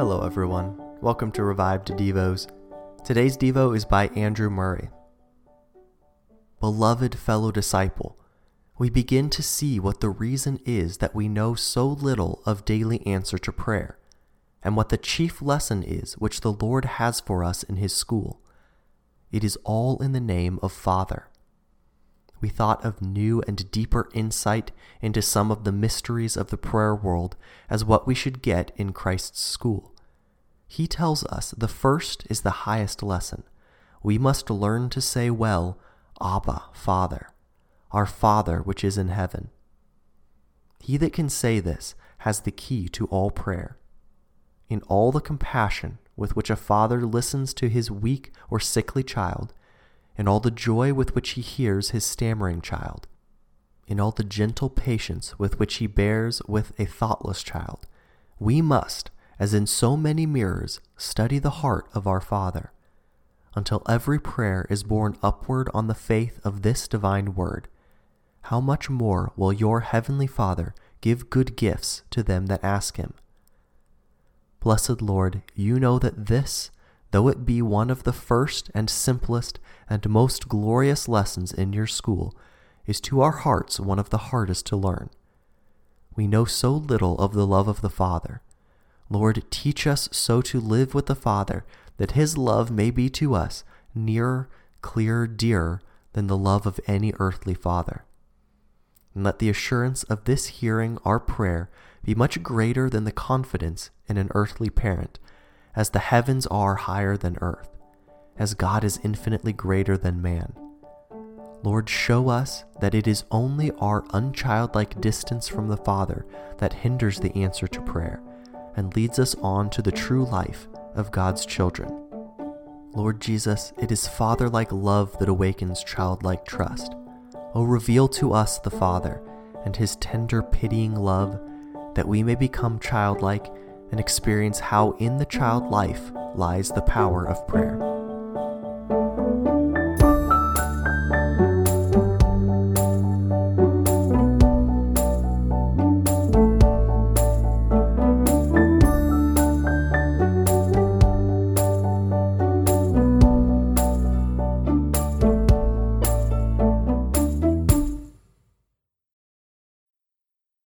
Hello, everyone. Welcome to Revived Devos. Today's Devo is by Andrew Murray. Beloved fellow disciple, we begin to see what the reason is that we know so little of daily answer to prayer, and what the chief lesson is which the Lord has for us in His school. It is all in the name of Father. We thought of new and deeper insight into some of the mysteries of the prayer world as what we should get in Christ's school. He tells us the first is the highest lesson. We must learn to say well, Abba, Father, our Father which is in heaven. He that can say this has the key to all prayer. In all the compassion with which a father listens to his weak or sickly child, in all the joy with which he hears his stammering child, in all the gentle patience with which he bears with a thoughtless child, we must, as in so many mirrors, study the heart of our Father, until every prayer is borne upward on the faith of this divine word. How much more will your heavenly Father give good gifts to them that ask him? Blessed Lord, you know that this, though it be one of the first and simplest and most glorious lessons in your school, is to our hearts one of the hardest to learn. We know so little of the love of the Father. Lord, teach us so to live with the Father that his love may be to us nearer, clearer, dearer than the love of any earthly father. And let the assurance of this hearing our prayer be much greater than the confidence in an earthly parent, as the heavens are higher than earth, as God is infinitely greater than man. Lord, show us that it is only our unchildlike distance from the Father that hinders the answer to prayer and leads us on to the true life of God's children. Lord Jesus, it is Father like love that awakens childlike trust. O reveal to us the Father and his tender, pitying love that we may become childlike and experience how in the child life lies the power of prayer.